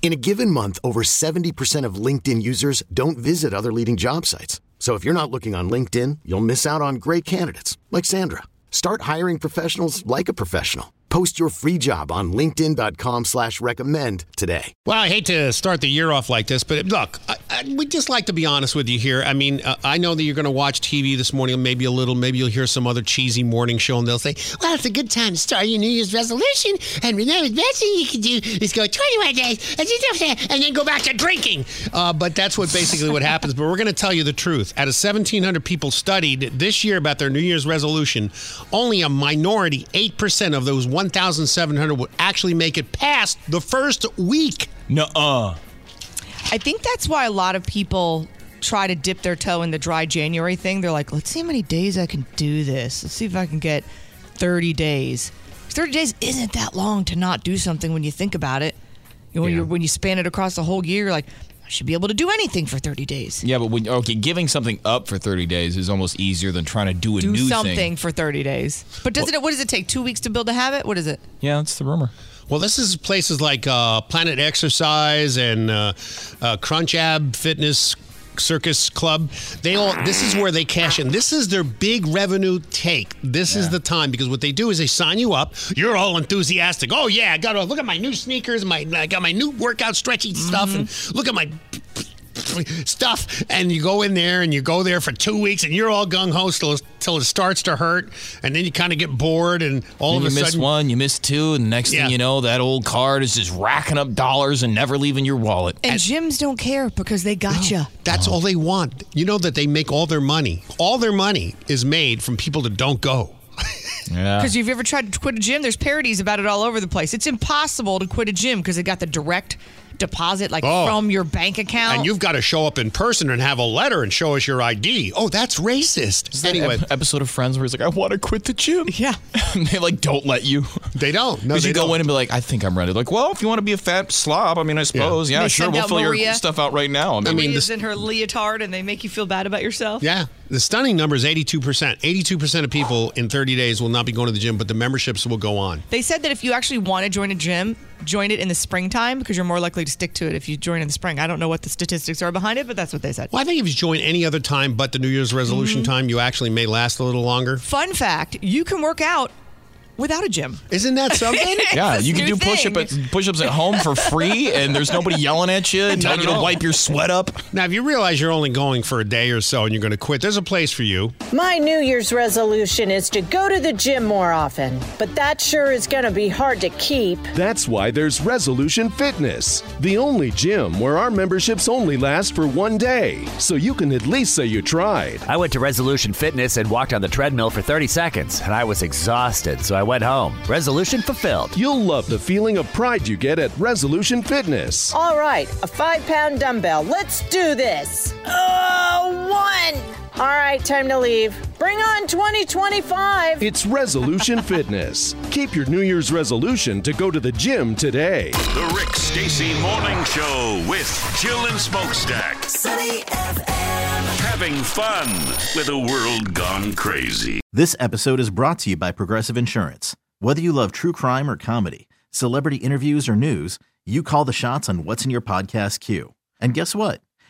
In a given month, over 70% of LinkedIn users don't visit other leading job sites. So if you're not looking on LinkedIn, you'll miss out on great candidates like Sandra. Start hiring professionals like a professional. Post your free job on linkedin.com slash recommend today. Well, I hate to start the year off like this, but look, I, we'd just like to be honest with you here. I mean, uh, I know that you're going to watch TV this morning, maybe a little, maybe you'll hear some other cheesy morning show, and they'll say, well, it's a good time to start your New Year's resolution, and remember, the best thing you can do is go 21 days, and then go back to drinking. Uh, but that's what basically what happens. But we're going to tell you the truth. Out of 1,700 people studied this year about their New Year's resolution, only a minority, 8% of those 1,700 would actually make it past the first week. Nuh-uh. I think that's why a lot of people try to dip their toe in the dry January thing. They're like, let's see how many days I can do this. Let's see if I can get 30 days. 30 days isn't that long to not do something when you think about it. You know, when, Yeah. you when you span it across the whole year, you're like, I should be able to do anything for 30 days. Yeah, but when okay, giving something up for 30 days is almost easier than trying to do a Do new something thing. for 30 days. But doesn't it, what does it take? Two weeks to build a habit? What is it? Yeah, that's the rumor. Well, this is places like uh, Planet Exercise and uh, uh, Crunch Ab Fitness Circus Club. They all. This is where they cash in. This is their big revenue take. This is the time because what they do is they sign you up. You're all enthusiastic. Oh yeah, I got to look at my new sneakers. My I got my new workout stretchy stuff, mm-hmm. and look at my stuff and you go in there and you go there for two weeks and you're all gung-ho till, till it starts to hurt and then you kind of get bored and all Then of you a miss sudden one, you miss two, and the next Yeah. thing you know, that old card is just racking up dollars and never leaving your wallet. And gyms don't care because they got you. That's all they want. You know that they make all their money. All their money is made from people that don't go. Yeah. Because if you've ever tried to quit a gym, there's parodies about it all over the place. It's impossible to quit a gym because they got the direct deposit like Oh. from your bank account. And you've got to show up in person and have a letter and show us your ID. Oh, that's racist. Is Anyway, Ep- episode of Friends where he's like, I want to quit the gym. yeah. and they like don't let you. they don't. No, Because they you go don't. in and be like, I think I'm ready. Like, well, if you want to be a fat slob, I mean, I suppose, yeah, They sure, we'll fill Maria. your stuff out right now. I mean, I mean, Maria's this- in her leotard and they make you feel bad about yourself. Yeah. The stunning number is 82%. 82% of people in 30 days will not be going to the gym, but the memberships will go on. They said that if you actually want to join a gym, join it in the springtime because you're more likely to stick to it if you join in the spring. I don't know what the statistics are behind it, but that's what they said. Well, I think if you join any other time but the New Year's resolution Mm-hmm. time, you actually may last a little longer. Fun fact you can work out without a gym. Isn't that something? yeah, you can do new push up at, push-ups at home for free, and there's nobody yelling at you and telling you to wipe your sweat up. now, if you realize you're only going for a day or so and you're going to quit, there's a place for you. My New Year's resolution is to go to the gym more often, but that sure is going to be hard to keep. That's why there's Resolution Fitness, the only gym where our memberships only last for one day, so you can at least say you tried. I went to Resolution Fitness and walked on the treadmill for 30 seconds, and I was exhausted, so I went home. Resolution fulfilled. You'll love the feeling of pride you get at Resolution Fitness. All right, a five pound dumbbell. Let's do this. Oh, one. All right, time to leave. Bring on 2025. It's Resolution Fitness. Keep your New Year's resolution to go to the gym today. The Rick Stacy Morning Show with Jill and Smokestack. Sunny FM. Having fun with a world gone crazy. This episode is brought to you by Progressive Insurance. Whether you love true crime or comedy, celebrity interviews or news, you call the shots on what's in your podcast queue. And guess what?